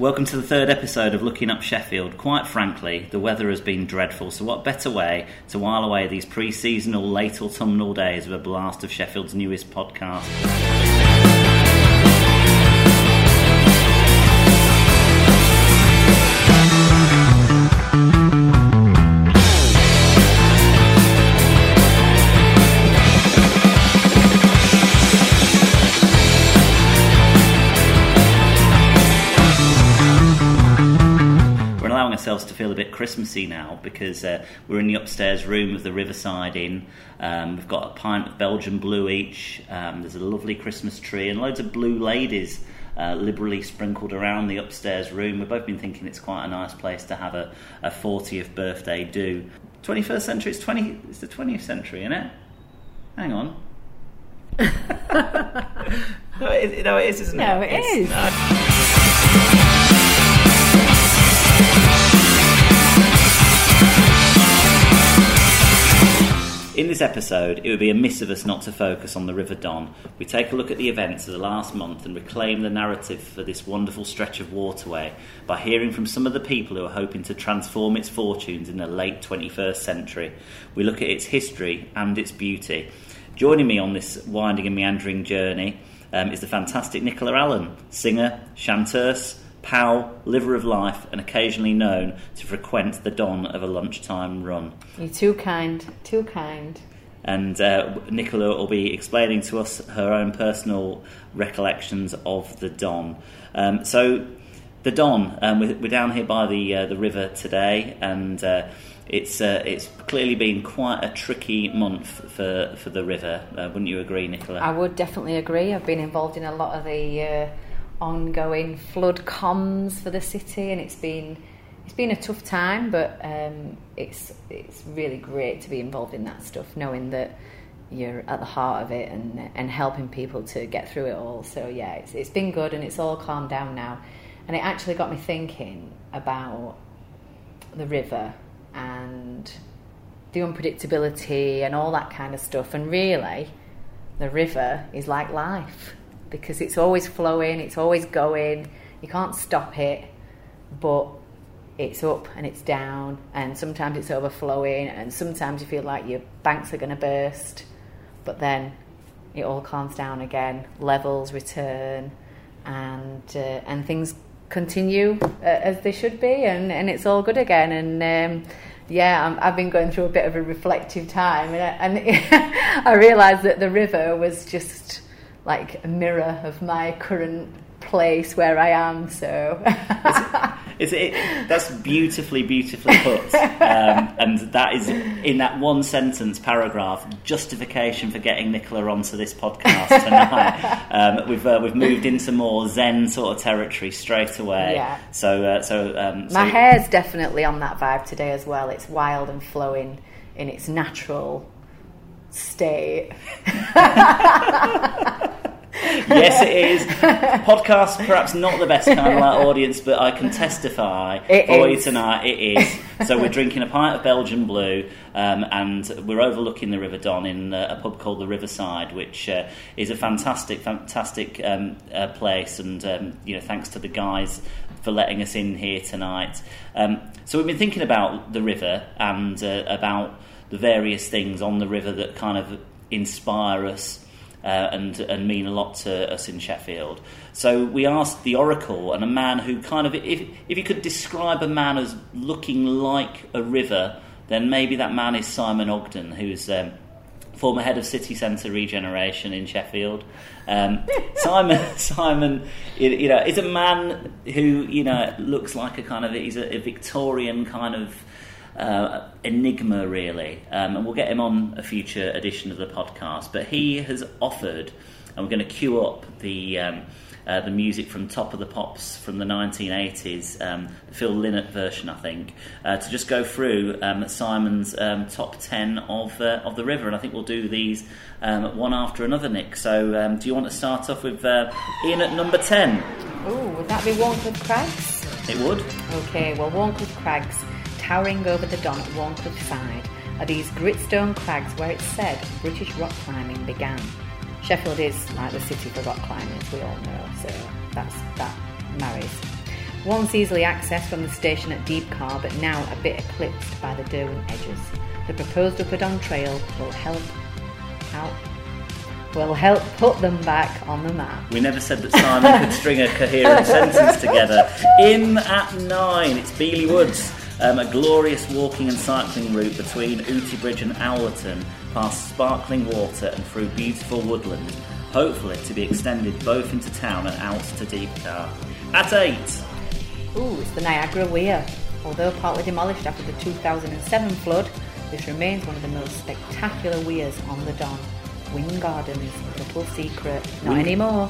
Welcome to the third episode of Looking Up Sheffield. Quite frankly, the weather has been dreadful, so what better way to while away these pre seasonal late autumnal days with a blast of Sheffield's newest podcast? A bit Christmassy now because uh, we're in the upstairs room of the Riverside Inn. Um, we've got a pint of Belgian blue each. Um, there's a lovely Christmas tree and loads of blue ladies uh, liberally sprinkled around the upstairs room. We've both been thinking it's quite a nice place to have a, a 40th birthday do. 21st century, it's 20, it's the 20th century, isn't it? Hang on. no, it, no, it is, isn't no, it? No, it is. In this episode, it would be amiss of us not to focus on the River Don. We take a look at the events of the last month and reclaim the narrative for this wonderful stretch of waterway by hearing from some of the people who are hoping to transform its fortunes in the late 21st century. We look at its history and its beauty. Joining me on this winding and meandering journey um, is the fantastic Nicola Allen, singer, chanteuse, pal, liver of life, and occasionally known to frequent the Don of a lunchtime run. You're too kind, too kind. And uh, Nicola will be explaining to us her own personal recollections of the Don. Um, so, the Don, um, we're, down here by the uh, the river today, and uh, it's uh, it's clearly been quite a tricky month for for the river. Uh, wouldn't you agree, Nicola? I would definitely agree. I've been involved in a lot of the uh, ongoing flood comms for the city, and it's been it's been a tough time, but um, it's it's really great to be involved in that stuff, knowing that you're at the heart of it and and helping people to get through it all. So yeah, it's it's been good, and it's all calmed down now, and it actually got me thinking about the river and the unpredictability and all that kind of stuff, and really, the river is like life because it's always flowing, it's always going, you can't stop it, but it's up and it's down, and sometimes it's overflowing, and sometimes you feel like your banks are going to burst, but then it all calms down again, levels return, and uh, and things continue uh, as they should be, and, and it's all good again. And um, yeah, i have been going through a bit of a reflective time, and, and I realised that the river was just like a mirror of my current place where I am. So it's, it, that's beautifully, beautifully put, um, and that is in that one sentence paragraph justification for getting Nicola onto this podcast tonight. um, we've uh, we've moved into more Zen sort of territory straight away. Yeah. So uh, so um, my hair's definitely on that vibe today as well. It's wild and flowing in its natural state. yes, it is. Podcast, perhaps not the best kind of like audience, but I can testify it for is. you tonight. It is. So we're drinking a pint of Belgian Blue, um, and we're overlooking the River Don in uh, a pub called the Riverside, which uh, is a fantastic, fantastic um, uh, place. And um, you know, thanks to the guys for letting us in here tonight. Um, so we've been thinking about the river and uh, about the various things on the river that kind of inspire us uh, and and mean a lot to us in Sheffield. So we asked the Oracle and a man who kind of, if if you could describe a man as looking like a river, then maybe that man is Simon Ogden, who's. Um, former head of city centre regeneration in Sheffield. Um, Simon, Simon, you know, is a man who you know looks like a kind of he's a, a Victorian kind of uh, enigma, really. Um, and we'll get him on a future edition of the podcast. But he has offered, and we're going to queue up the. Um, uh, the music from Top of the Pops from the 1980s, um, the Phil Lynott version, I think, uh, to just go through um, Simon's um, top 10 of, uh, of the river. And I think we'll do these um, one after another, Nick. So, um, do you want to start off with uh, Ian at number 10? Oh, would that be Wharncliffe Crags? It would. Okay, well, Wharncliffe Crags towering over the Don at Wharncliffe side are these gritstone crags where it's said British rock climbing began. Sheffield is like the city for rock climbers, we all know, so that's that marries. Once easily accessed from the station at Deepcar, but now a bit eclipsed by the Derwent edges. The proposed Upper Don Trail will help out will help put them back on the map. We never said that Simon could string a coherent sentence together. In at nine, it's Beeley Woods, um, a glorious walking and cycling route between Oughtibridge and Owlerton, past sparkling water and through beautiful woodland, hopefully to be extended both into town and out to Deepcar. At eight, Ooh, it's the Niagara Weir. Although partly demolished after the 2007 flood, this remains one of the most spectacular weirs on the Don. Wing Gardens, little secret, not Wing- anymore.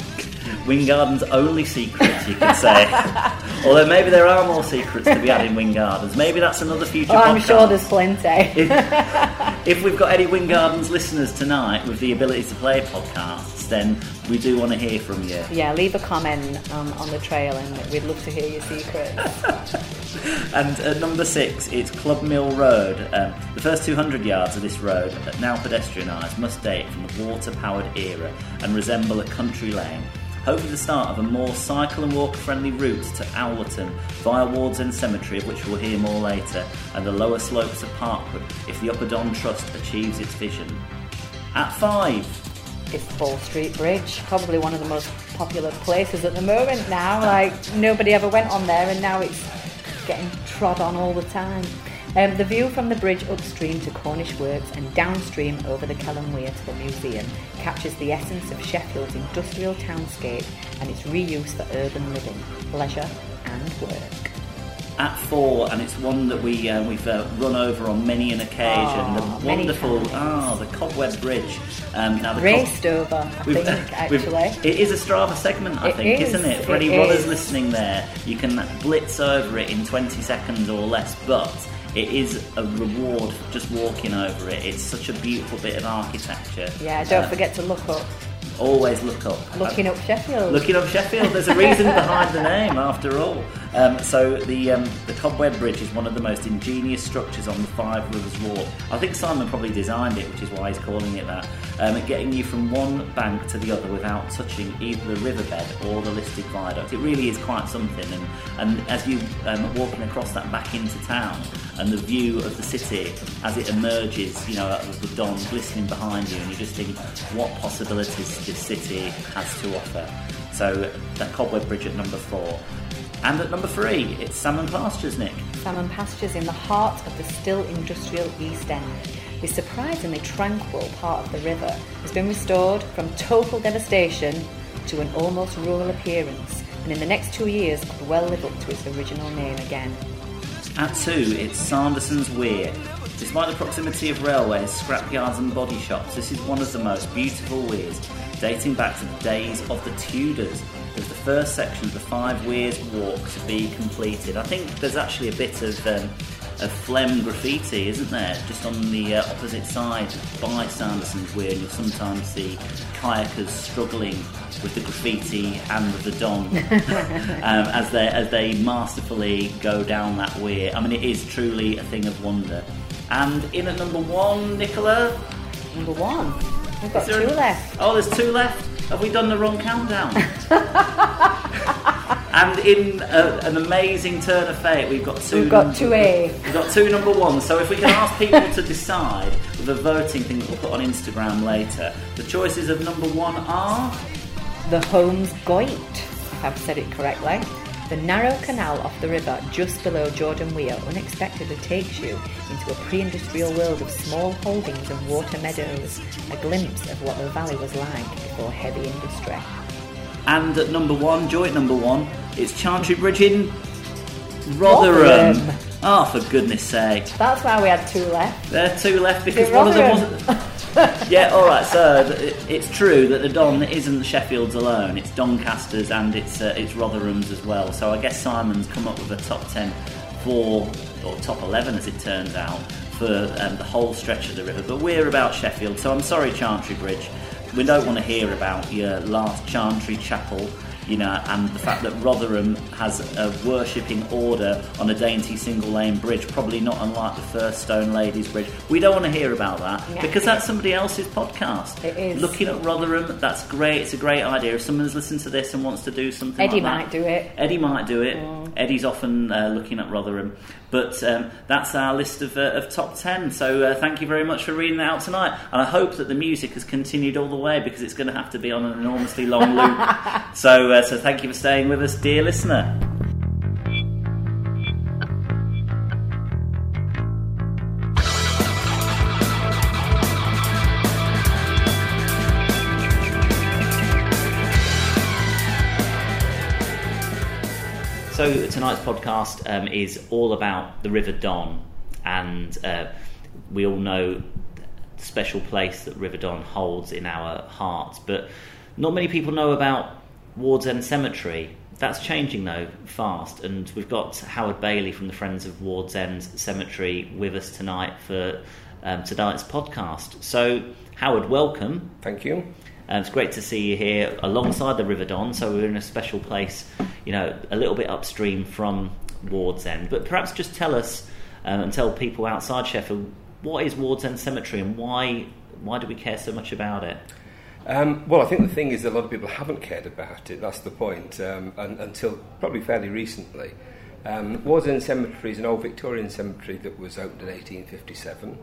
Wing Gardens' only secret, you could say. Although maybe there are more secrets to be had in Wing Gardens. Maybe that's another future Oh, I'm sure there's plenty. if, if we've got any Wing Gardens listeners tonight with the ability to play podcasts, then we do want to hear from you. yeah, leave a comment um, on the trail and we'd love to hear your secrets. And at number six, it's Club Mill Road. Um, the first 200 yards of this road, now pedestrianised, must date from the water-powered era and resemble a country lane. Hopefully the start of a more cycle and walk friendly route to Owlerton via Wardsend Cemetery, of which we'll hear more later, and the lower slopes of Parkwood if the Upper Don Trust achieves its vision. At five, It's Ball Street Bridge, probably one of the most popular places at the moment now. Like nobody ever went on there, and now it's getting trod on all the time. Um, the view from the bridge upstream to Cornish Works and downstream over the Kelham Weir to the museum captures the essence of Sheffield's industrial townscape and its reuse for urban living, leisure, and work. At four, and it's one that we uh, we've uh, run over on many an occasion. Aw, the wonderful ah, the Cobweb Bridge. Um, now the Raced over, I think, actually. it is a Strava segment, I It think, is, not it? For it any runners is. listening there, you can blitz over it in 20 seconds or less, but it is a reward for just walking over it. It's such a beautiful bit of architecture. Yeah, don't Uh, forget to look up. Always look up. Looking up Sheffield. Looking up Sheffield, there's a reason behind the name, after all. Um, so the um, the Cobweb Bridge is one of the most ingenious structures on the Five Rivers Walk. I think Simon probably designed it, which is why he's calling it that. Um, getting you from one bank to the other without touching either the riverbed or the listed viaduct. It really is quite something. And, and as you um, walking across that back into town and the view of the city as it emerges, you know, with the dawn glistening behind you, and you just think, what possibilities this city has to offer. So that Cobweb Bridge at number four. And at number three, it's Salmon Pastures, Nick. Salmon pastures in the heart of the still industrial East End. This surprisingly tranquil part of the river has been restored from total devastation to an almost rural appearance, and in the next two years could well live up to its original name again. At two, it's Sanderson's Weir. Despite the proximity of railways, scrapyards, and body shops, this is one of the most beautiful weirs, dating back to the days of the Tudors. There's the first section of the Five Weirs Walk to be completed. I think there's actually a bit of, um, of phlegm graffiti, isn't there? Just on the uh, opposite side by Sanderson's Weir, and you'll sometimes see kayakers struggling with the graffiti and with the Don um, as they as they masterfully go down that weir. I mean, it is truly a thing of wonder. And in at number one, Nicola, Number one. We've got two left. Oh, there's two left. Have we done the wrong countdown? and in a, an amazing turn of fate, we've got two. We've got two A. We've got two number ones. So if we can ask people to decide with a voting thing that we'll put on Instagram later, the choices of number one are. The Holmes Goit, if I've said it correctly. The narrow canal off the river just below Jordan Weir unexpectedly takes you into a pre-industrial world of small holdings and water meadows, a glimpse of what the valley was like before heavy industry. And at number one, joint number one, it's Chantry Bridge in Rotherham. Rotherham. Oh, for goodness sake. That's why we had two left. There are two left because one of them wasn't. yeah, all right. So it's true that the Don isn't Sheffield's alone. It's Doncaster's and it's uh, it's Rotherham's as well. So I guess Simon's come up with a top ten for or top eleven as it turns out for um, the whole stretch of the river. But we're about Sheffield, so I'm sorry, Chantry Bridge. We don't want to hear about your last Chantry Chapel you know, and the fact that Rotherham has a worshipping order on a dainty single lane bridge, probably not unlike the first Stone Ladies Bridge. We don't want to hear about that Yeah. because that's somebody else's podcast. It is. Looking at Rotherham, that's great. It's a great idea. If someone's listened to this and wants to do something Eddie like that, might do it. Eddie might do it. Eddie's often uh, looking at Rotherham. But um, that's our list of, uh, of top 10. So uh, thank you very much for reading that out tonight. And I hope that the music has continued all the way because it's going to have to be on an enormously long loop. so, uh, so thank you for staying with us, dear listener. So tonight's podcast um, is all about the River Don, and uh, we all know the special place that River Don holds in our hearts. But not many people know about Wardsend Cemetery. That's changing though fast, and we've got Howard Bailey from the Friends of Wardsend Cemetery with us tonight for um, tonight's podcast. So, Howard, welcome. Thank you. Um, it's great to see you here alongside the River Don. So we're in a special place, you know, a little bit upstream from Wardsend. But perhaps just tell us um, and tell people outside Sheffield what is Wardsend Cemetery and why why do we care so much about it? Um, well, I think the thing is a lot of people haven't cared about it. That's the point. Um, and, until probably fairly recently, um, Wardsend Cemetery is an old Victorian cemetery that was opened in 1857.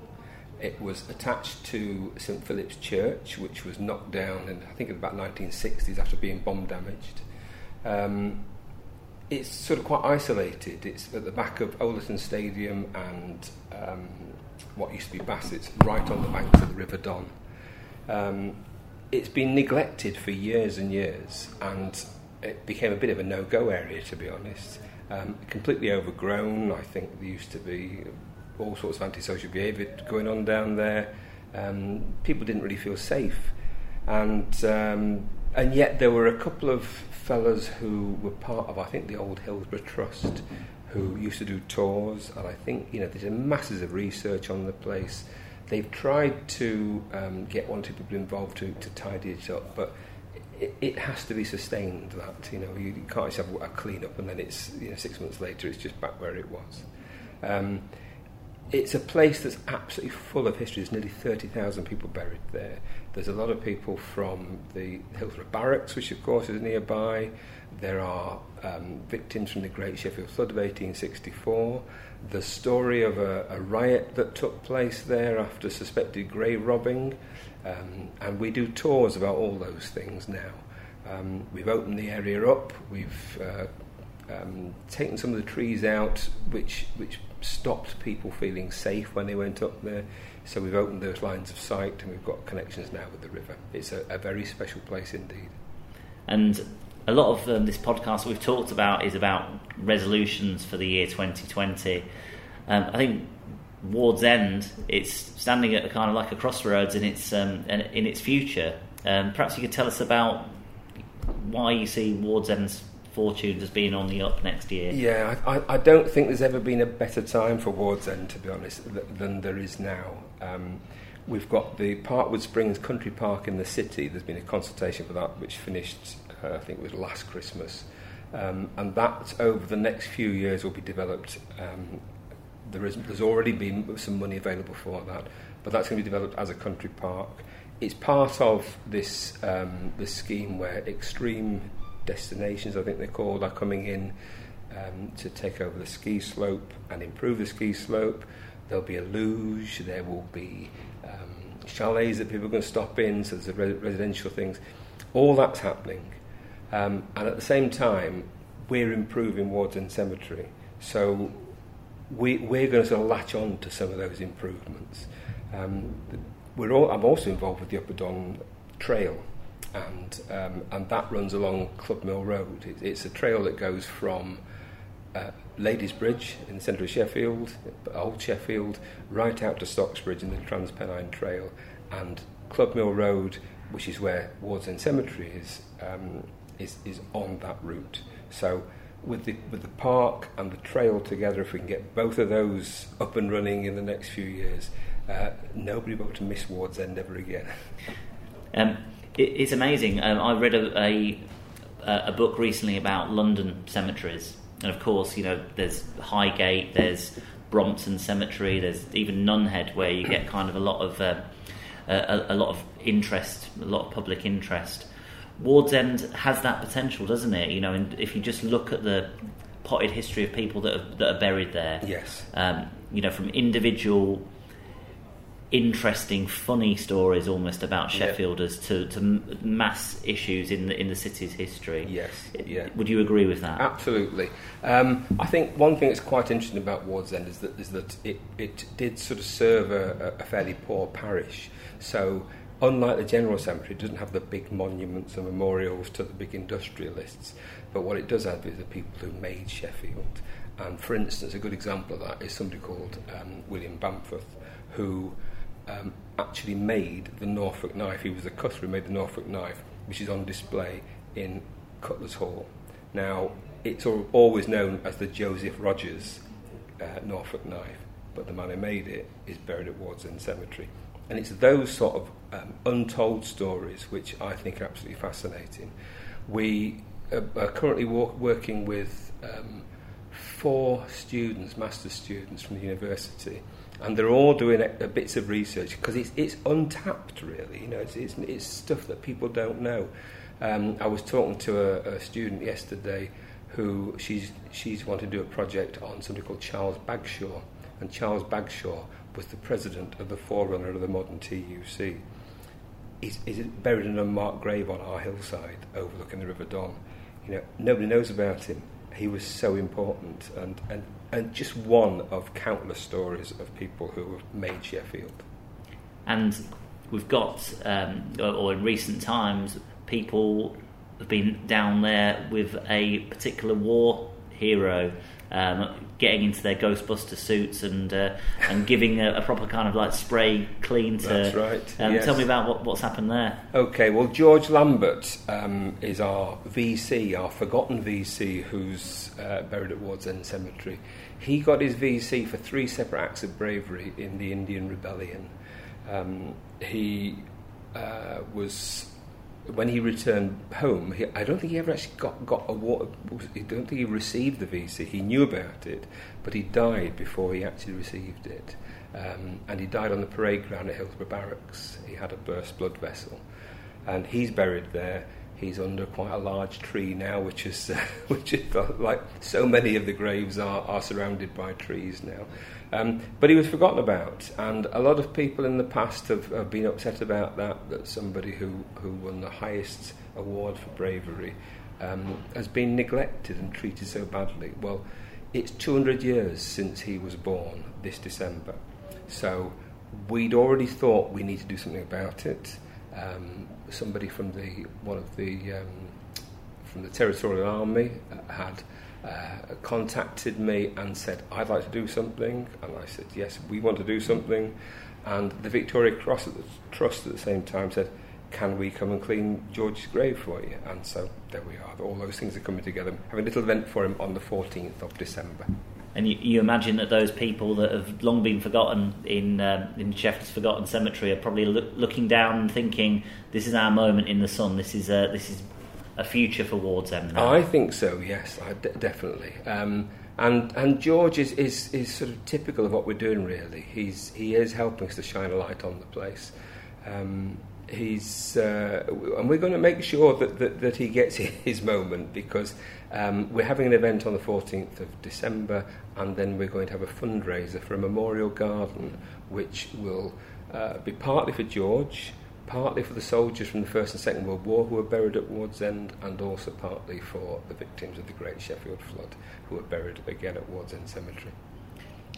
It was attached to St Philip's Church, which was knocked down in I think in about 1960s after being bomb damaged. Um, it's sort of quite isolated. It's at the back of Owlerton Stadium and um, what used to be Bassett's, right on the banks of the River Don. Um, it's been neglected for years and years, and it became a bit of a no-go area, to be honest. Um, completely overgrown. I think there used to be all sorts of antisocial behaviour going on down there. Um, people didn't really feel safe, and um, and yet there were a couple of fellas who were part of, I think, the old Hillsborough Trust, who used to do tours, and I think you know they did masses of research on the place. They've tried to um, get one or two people involved to, to tidy it up, but it, it has to be sustained. That you know you can't just have a clean up and then it's you know six months later it's just back where it was. Um, it's a place that's absolutely full of history. There's nearly 30,000 people buried there. There's a lot of people from the Hillsborough Barracks, which of course is nearby. There are um, victims from the Great Sheffield Flood of 1864. The story of a, a riot that took place there after suspected grave robbing. Um, and we do tours about all those things now. Um, we've opened the area up. We've uh, um, taken some of the trees out, which which stopped people feeling safe when they went up there. So we've opened those lines of sight, and we've got connections now with the river. It's a, a very special place indeed. And a lot of um, this podcast we've talked about is about resolutions for the year 2020. Um, I think Wardsend, it's standing at a kind of like a crossroads in its um, in its future. Um, perhaps you could tell us about why you see Wardsend's fortunes as being on the up next year. Yeah, I, I- I don't think there's ever been a better time for Wardsend, to be honest, than there is now. Um, we've got the Parkwood Springs Country Park in the city. There's been a consultation for that, which finished, uh, I think it was last Christmas. Um, and that, over the next few years, will be developed. Um, there is, there's already been some money available for that, but that's going to be developed as a country park. It's part of this, um, this scheme where extreme destinations, I think they're called, are coming in um, to take over the ski slope and improve the ski slope. There'll be a luge, there will be um, chalets that people to stop in, so there's residential things. All that's happening. Um, and at the same time, we're improving Wardsend Cemetery. So we, we're going to sort of latch on to some of those improvements. Um, we're all, I'm also involved with the Upper Don Trail, and, um, and that runs along Club Mill Road. It, it's a trail that goes from uh, Ladies Bridge in the centre of Sheffield, Old Sheffield, right out to Stocksbridge in the Transpennine Trail, and Club Mill Road, which is where Wardsend Cemetery is, um, is, is on that route. So with the, with the park and the trail together, if we can get both of those up and running in the next few years, uh, nobody will to miss Wardsend ever again. Um, it, it's amazing. Um, I read a, a, a, a book recently about London cemeteries, and of course, you know, there's Highgate, there's Brompton Cemetery, there's even Nunhead, where you get kind of a lot of uh, a, a lot of interest, a lot of public interest. Wardsend has that potential, doesn't it? You know, and if you just look at the potted history of people that are, that are buried there, Yes. um, you know, from individual interesting, funny stories almost about Yeah. Sheffielders to, to mass issues in the in the city's history. Yes, yeah. Would you agree with that? Absolutely. Um, I think one thing that's quite interesting about Wardsend is that, is that it, it did sort of serve a, a fairly poor parish. So, unlike the General Cemetery, it doesn't have the big monuments and memorials to the big industrialists. But what it does have is the people who made Sheffield. And for instance, a good example of that is somebody called um, William Bamforth, who um, actually made the Norfolk knife. He was the cutter who made the Norfolk knife, which is on display in Cutler's Hall. Now, it's always known as the Joseph Rodgers uh, Norfolk knife, but the man who made it is buried at Wardsend Cemetery. And it's those sort of um, untold stories which I think are absolutely fascinating. We uh, are currently wo- working with um, four students, master's students from the university, and they're all doing a, a bits of research because it's, it's untapped, really. You know, it's, it's, it's stuff that people don't know. Um, I was talking to a, a student yesterday who she's she's wanted to do a project on somebody called Charles Bagshaw, and Charles Bagshaw was the president of the forerunner of the modern TUC. He's, he's buried in a unmarked grave on our hillside overlooking the River Don. You know, nobody knows about him. He was so important, and, and, and just one of countless stories of people who have made Sheffield. And we've got, um, or in recent times, people have been down there with a particular war hero. Um, getting into their Ghostbuster suits and uh, and giving a, a proper kind of like spray clean to. That's right, Um, yes. Tell me about what, what's happened there. Okay, well, George Lambert um, is our VC, our forgotten VC, who's uh, buried at Wardsend Cemetery. He got his VC for three separate acts of bravery in the Indian Rebellion. Um, he uh, was. When he returned home, he, I don't think he ever actually got, got a war. I don't think he received the VC. He knew about it, but he died before he actually received it. Um, and he died on the parade ground at Hillsborough Barracks. He had a burst blood vessel and he's buried there. He's under quite a large tree now, which is uh, which is like so many of the graves are, are surrounded by trees now. Um, but he was forgotten about, and a lot of people in the past have, have been upset about that. That somebody who who won the highest award for bravery um, has been neglected and treated so badly. Well, it's 200 years since he was born this December, so we'd already thought we need to do something about it. Um, somebody from the one of the um, from the Territorial Army uh, had uh, contacted me and said, "I'd like to do something," and I said, "Yes, we want to do something." And the Victoria Cross at the Trust at the same time said, "Can we come and clean George's grave for you?" And so there we are. All those things are coming together. Have a little event for him on the 14th of December. And you, you imagine that those people that have long been forgotten in um, in Sheffield's Forgotten Cemetery are probably loo- looking down and thinking, "This is our moment in the sun. This is a, this is a future for Wardsend." now." I think so. Yes, definitely. Um, and and George is, is is sort of typical of what we're doing. Really, he's he is helping us to shine a light on the place. Um, he's uh, and we're going to make sure that, that, that he gets his moment because um, we're having an event on the 14th of December and then we're going to have a fundraiser for a memorial garden which will uh, be partly for George partly for the soldiers from the First and Second World War who were buried at Wardsend and also partly for the victims of the Great Sheffield Flood who were buried again at Wardsend Cemetery.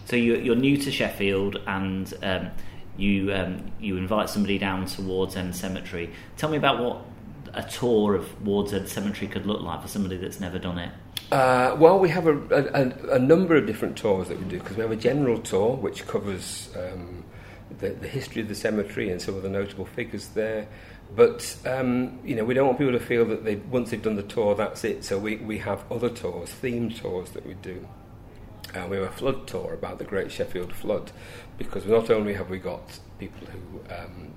So you, you're new to Sheffield, and um, you um, you invite somebody down to Wardsend Cemetery. Tell me about what a tour of Wardsend Cemetery could look like for somebody that's never done it. Uh, well, we have a, a, a number of different tours that we do because we have a general tour which covers um, the, the history of the cemetery and some of the notable figures there. But um, you know, we don't want people to feel that they once they've done the tour, that's it. So we, we have other tours, themed tours that we do. Uh, we have a flood tour about the Great Sheffield Flood because not only have we got people who um,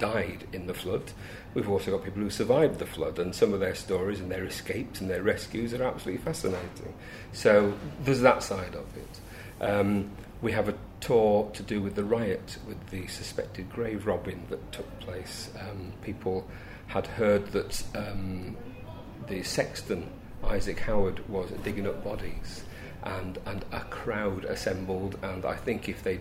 died in the flood. We've also got people who survived the flood, and some of their stories and their escapes and their rescues are absolutely fascinating. So there's that side of it. Um, we have a tour to do with the riot with the suspected grave robbing that took place. Um, people had heard that um, the sexton, Isaac Howard, was digging up bodies. And, and a crowd assembled, and I think if they'd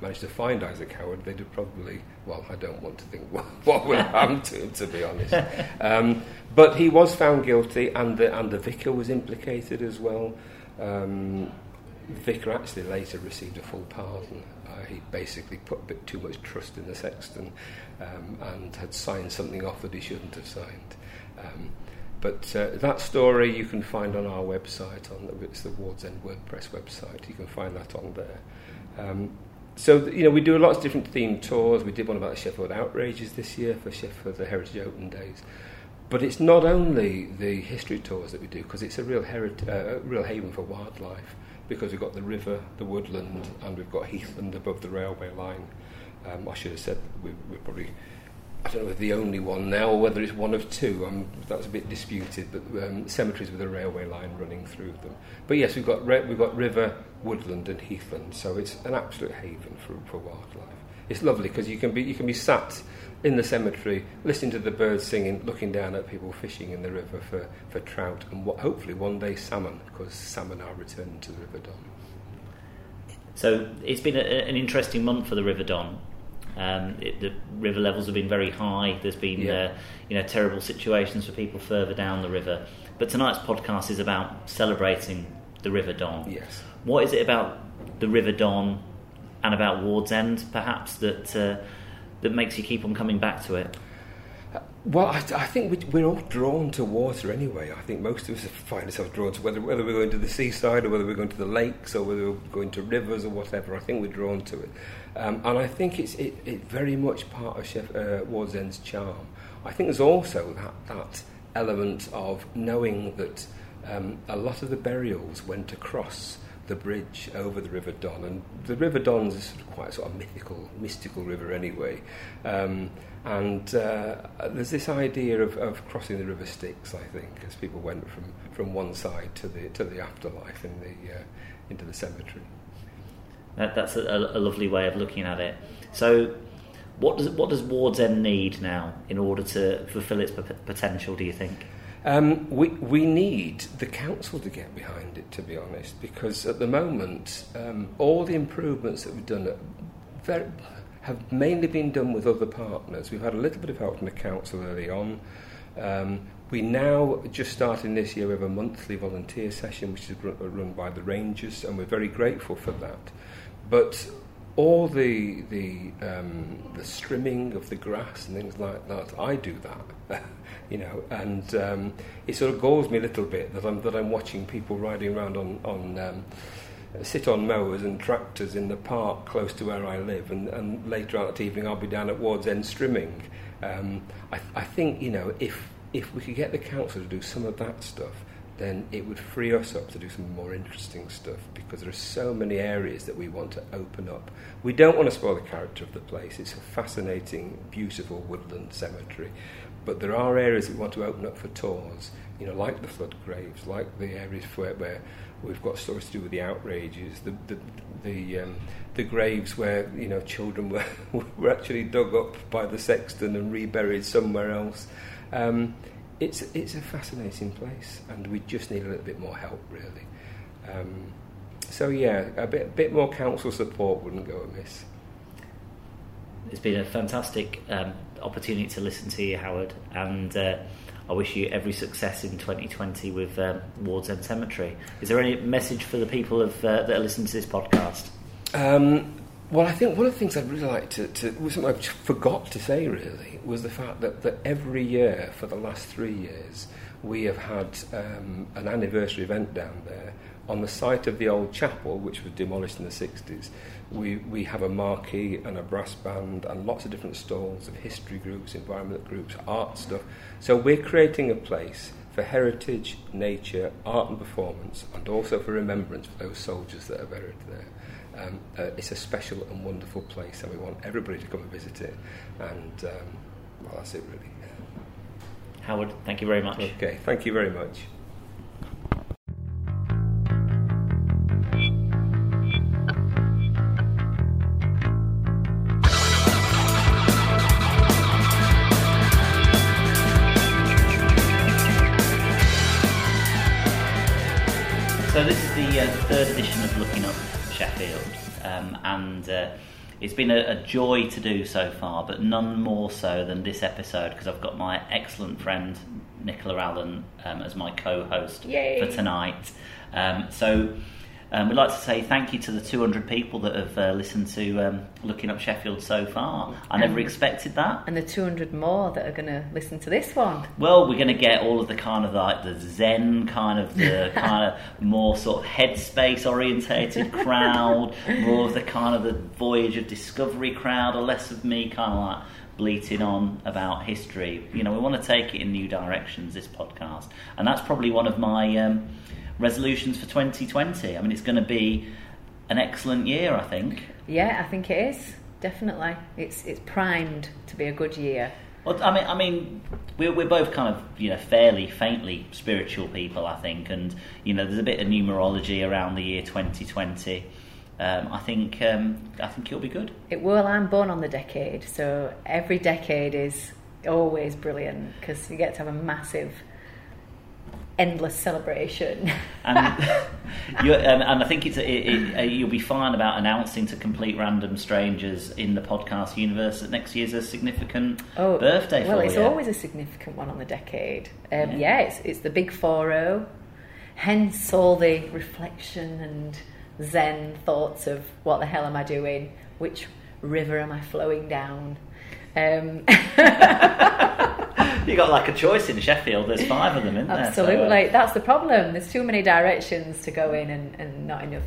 managed to find Isaac Howard, they'd have probably, well, I don't want to think what, what would have happened to him, to be honest. Um, but he was found guilty, and the, and the vicar was implicated as well. Vicar actually later received a full pardon. Uh, he basically put a bit too much trust in the sexton um, and had signed something off that he shouldn't have signed. Um, but uh, that story you can find on our website, on the, it's the Wardsend WordPress website. You can find that on there. Um, so you know we do lots of different themed tours. We did one about the Sheffield outrages this year for Sheffield the Heritage Open Days. But it's not only the history tours that we do because it's a real, heri- uh, real haven for wildlife because we've got the river, the woodland, and we've got heathland above the railway line. Um, I should have said we, we're probably, I don't know if the only one now or whether it's one of two. Um, that's a bit disputed, but um, cemeteries with a railway line running through them. But yes, we've got, re- we've got river, woodland, and heathland, so it's an absolute haven for, for wildlife. It's lovely because you can be you can be sat in the cemetery, listening to the birds singing, looking down at people fishing in the river for, for trout and what, hopefully one day salmon, because salmon are returned to the River Don. So it's been a, an interesting month for the River Don. Um, it, the river levels have been very high. There's been yeah. uh, you know terrible situations for people further down the river. But tonight's podcast is about celebrating the River Don. Yes. What is it about the River Don and about Wards End, perhaps that uh, that makes you keep on coming back to it? Well, I, I think we, are all drawn to water anyway. I think most of us find ourselves drawn to whether, whether we're going to the seaside or whether we're going to the lakes or whether we're going to rivers or whatever. I think we're drawn to it. Um, and I think it's it, it very much part of Chef, uh, Wards charm. I think there's also that, that element of knowing that um, a lot of the burials went across the bridge over the River Don. And the River Don is sort of quite a sort of mythical, mystical river anyway. Um, and uh, there's this idea of, of crossing the River Styx, I think, as people went from, from one side to the, to the afterlife in the, uh, into the cemetery. That, that's a, a, lovely way of looking at it. So, what does, what does Wardsend need now in order to fulfil its p- potential, do you think? Um, we, we need the council to get behind it, to be honest, because at the moment, um, all the improvements that we've done very, have mainly been done with other partners. We've had a little bit of help from the council early on. Um, we now, just starting this year, we have a monthly volunteer session which is run by the Rangers, and we're very grateful for that. But all the the um, the strimming of the grass and things like that, I do that. you know, and um, it sort of galls me a little bit that I'm that I'm watching people riding around on on um, sit on mowers and tractors in the park close to where I live, and, and later on that evening I'll be down at Wardsend strimming. Um, I, I think you know if if we could get the council to do some of that stuff, then it would free us up to do some more interesting stuff because there are so many areas that we want to open up. We don't want to spoil the character of the place. It's a fascinating, beautiful woodland cemetery. But there are areas that we want to open up for tours, you know, like the flood graves, like the areas where, where we've got stories to do with the outrages, the the the, um, the graves where you know children were were actually dug up by the sexton and reburied somewhere else. Um, it's it's a fascinating place, and we just need a little bit more help, really. Um, so yeah, a bit bit more council support wouldn't go amiss. It's been a fantastic um, opportunity to listen to you, Howard, and uh, I wish you every success in 2020 with um, Wardsend Cemetery. Is there any message for the people of, uh, that are listening to this podcast? Um, well, I think one of the things I'd really like to, to something I forgot to say really was the fact that, that every year for the last three years we have had um, an anniversary event down there on the site of the old chapel, which was demolished in the 60s. We, we have a marquee and a brass band and lots of different stalls of history groups, environmental groups, art stuff. So we're creating a place for heritage, nature, art and performance, and also for remembrance for those soldiers that are buried there. Um, uh, it's a special and wonderful place, and we want everybody to come and visit it. And um, well, that's it, really. Howard, thank you very much. Okay, thank you very much. And uh, it's been a, a, joy to do so far, but none more so than this episode because I've got my excellent friend Nicola Allen um, as my co-host for tonight. Um, so um, we'd like to say thank you to the 200 people that have uh, listened to um, Looking Up Sheffield so far. I never expected that. And the 200 more that are going to listen to this one. Well, we're going to get all of the kind of like the Zen kind of the kind of more sort of headspace orientated crowd, more of the kind of the voyage of discovery crowd, or less of me kind of like bleating on about history. You know, we want to take it in new directions. This podcast, and that's probably one of my. Um, resolutions for 2020. I mean, it's going to be an excellent year, I think. Yeah, I think it is. Definitely, it's it's primed to be a good year. Well, I mean, I mean, we're we're both kind of you know fairly faintly spiritual people, I think, and you know, there's a bit of numerology around the year 2020. Um, I think um, I think it'll be good. It will. I'm born on the decade, so every decade is always brilliant because you get to have a massive endless celebration. and, and, and, I think it's it, it, uh, you'll be fine about announcing to complete random strangers in the podcast universe that next year's a significant oh, birthday. Well, it's you. always a significant one on the decade. Um, yeah. yeah, it's it's the big four zero. Hence all the reflection and zen thoughts of what the hell am I doing? Which river am I flowing down? Um, you got like a choice in Sheffield. There's five of them, isn't there? Absolutely, so, uh... that's the problem. There's too many directions to go in, and, and not enough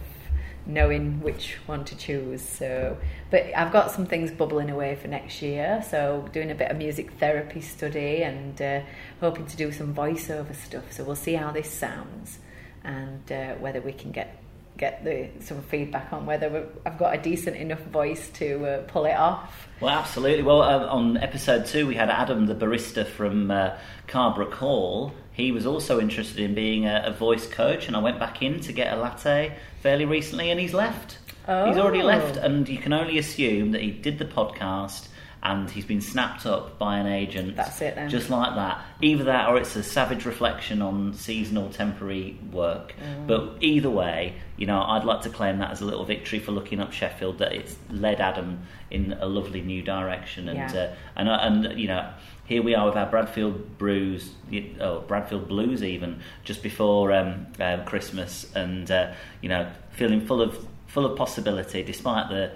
knowing which one to choose. So, but I've got some things bubbling away for next year. So, doing a bit of music therapy study and uh, hoping to do some voiceover stuff. So, we'll see how this sounds and uh, whether we can get get the some feedback on whether I've got a decent enough voice to uh, pull it off. Well, absolutely. Well, uh, on episode two, we had Adam, the barista from uh, Carbrook Hall. He was also interested in being a, a, voice coach, and I went back in to get a latte fairly recently, and he's left. Oh. He's already left, and you can only assume that he did the podcast and he's been snapped up by an agent. That's it then. Just like that. Either that or it's a savage reflection on seasonal temporary work. Mm. But either way, you know, I'd like to claim that as a little victory for looking up Sheffield that it's led Adam in a lovely new direction and yeah. uh, and and you know here we are with our Bradfield Brews, oh, Bradfield Blues even just before um, uh, Christmas, and uh, you know feeling full of full of possibility despite the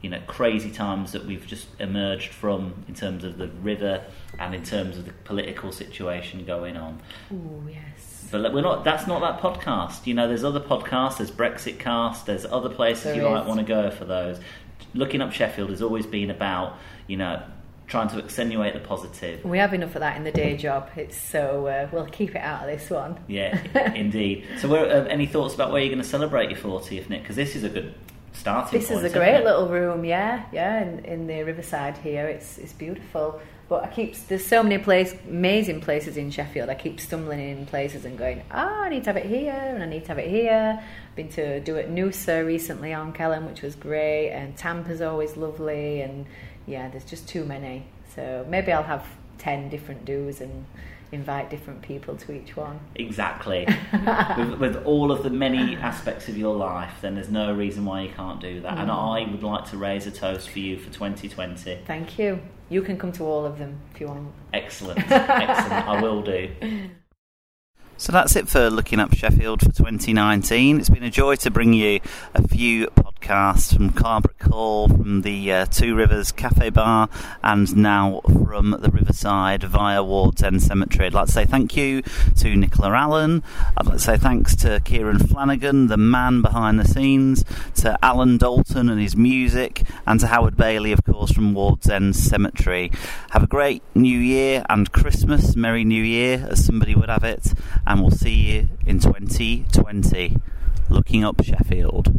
you know crazy times that we've just emerged from in terms of the river and in terms of the political situation going on. Oh yes. But we're not. That's not that podcast. You know, there's other podcasts. There's Brexit Cast. There's other places there you is. might want to go for those. Looking up Sheffield has always been about you know trying to accentuate the positive. We have enough of that in the day job. It's so uh, we'll keep it out of this one. Yeah, indeed. So, where, uh, any thoughts about where you're going to celebrate your 40th, Nick? Because this is a good starting this point, is a great little room yeah yeah in, in the riverside here. It's it's beautiful. But I keep there's so many place amazing places in Sheffield. I keep stumbling in places and going oh I need to have it here and I need to have it here. Been to do it Noosa recently on Kelham which was great and Tamper's always lovely and yeah there's just too many. So maybe I'll have 10 different do's and invite different people to each one. Exactly. with, with, all of the many aspects of your life, then there's no reason why you can't do that. Mm. And I would like to raise a toast for you for 2020. Thank you. You can come to all of them if you want. Excellent. Excellent. I will do. So that's it for looking up Sheffield for 2019. It's been a joy to bring you a few podcasts podcast from Carbrook Hall, from the uh, Two Rivers Cafe Bar, and now from the Riverside via Wardsend Cemetery. I'd like to say thank you to Nicola Allen. I'd like to say thanks to Kieran Flanagan, the man behind the scenes, to Alan Dalton and his music, and to Howard Bailey, of course, from Wardsend Cemetery. Have a great New Year and Christmas. Merry New Year, as somebody would have it, and we'll see you in 2020. Looking up Sheffield.